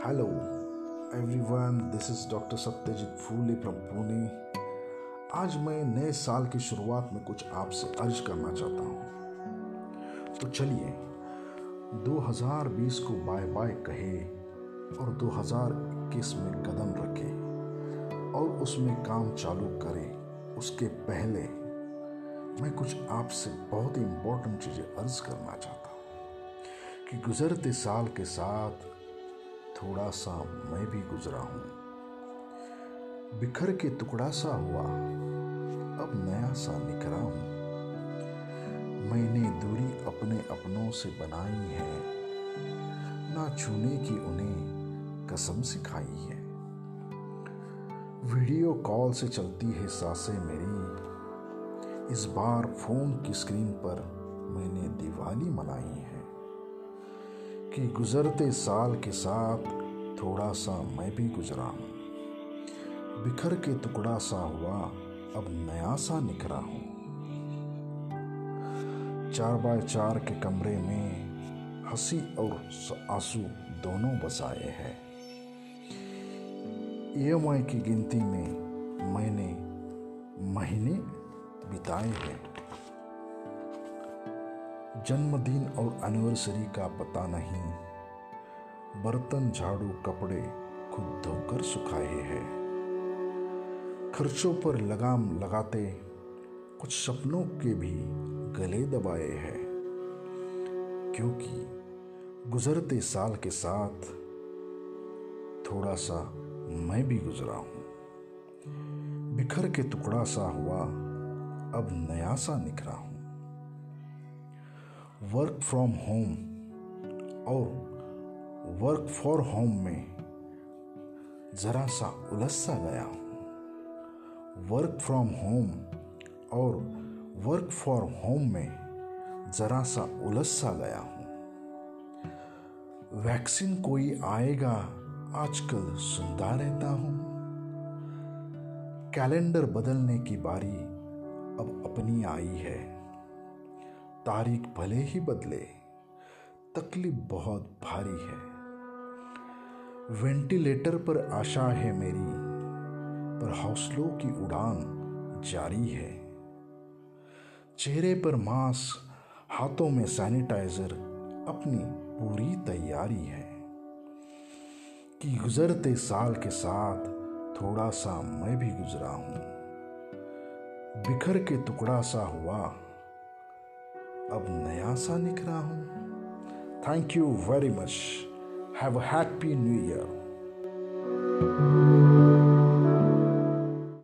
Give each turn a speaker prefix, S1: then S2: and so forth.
S1: Everyone this is doctor Satyajit Phule from Pune आज मैं नए साल की शुरुआत में कुछ आपसे अर्ज़ करना चाहता हूँ। तो चलिए 2020 को बाय बाय कहे और 2021 में कदम रखे और उसमें काम चालू करें। उसके पहले मैं कुछ आपसे बहुत ही इम्पोर्टेंट चीज़ें अर्ज़ करना चाहता हूँ कि गुजरते साल के साथ थोड़ा सा मैं भी गुजरा हूँ। बिखर के टुकड़ा सा हुआ। अब नया सा निखरा हूँ। मैंने दूरी अपने अपनों से बनाई है। ना छूने की उन्हें कसम सिखाई है। वीडियो कॉल से चलती है साँसें मेरी। इस बार फ़ोन की स्क्रीन पर मैंने दिवाली मनाई है। कि गुजरते साल के साथ थोड़ा सा मैं भी गुजरा हूँ। बिखर के टुकड़ा सा हुआ, अब नया सा निखरा हूँ। चार बाय चार के कमरे में हँसी और आँसू दोनों बसाए हैं। ई की गिनती में मैंने महीने बिताए हैं। जन्मदिन और एनिवर्सरी का पता नहीं। बर्तन, झाड़ू, कपड़े खुद धोकर सुखाए हैं। खर्चों पर लगाम लगाते कुछ सपनों के भी गले दबाए हैं। क्योंकि गुजरते साल के साथ थोड़ा सा मैं भी गुजरा हूँ। बिखर के टुकड़ा सा हुआ, अब नया सा निखरा हूँ। वर्क फ्रॉम होम और वर्क फॉर होम में ज़रा सा उलझ सा गया हूँ। वर्क फ्रॉम होम और वर्क फॉर होम में ज़रा सा उलझ सा गया हूँ। वैक्सीन कोई आएगा आजकल सुनता रहता हूँ। कैलेंडर बदलने की बारी अब अपनी आई है। तारीख भले ही बदले, तकलीफ़ बहुत भारी है। वेंटिलेटर पर आशा है मेरी, पर हौसलों की उड़ान जारी है। चेहरे पर मास्क हाथों में सैनिटाइजर, अपनी पूरी तैयारी है। कि गुजरते साल के साथ थोड़ा सा मैं भी गुजरा हूँ। बिखर के टुकड़ा सा हुआ अब नया सा निकला हूँ। Thank you very much have a happy new year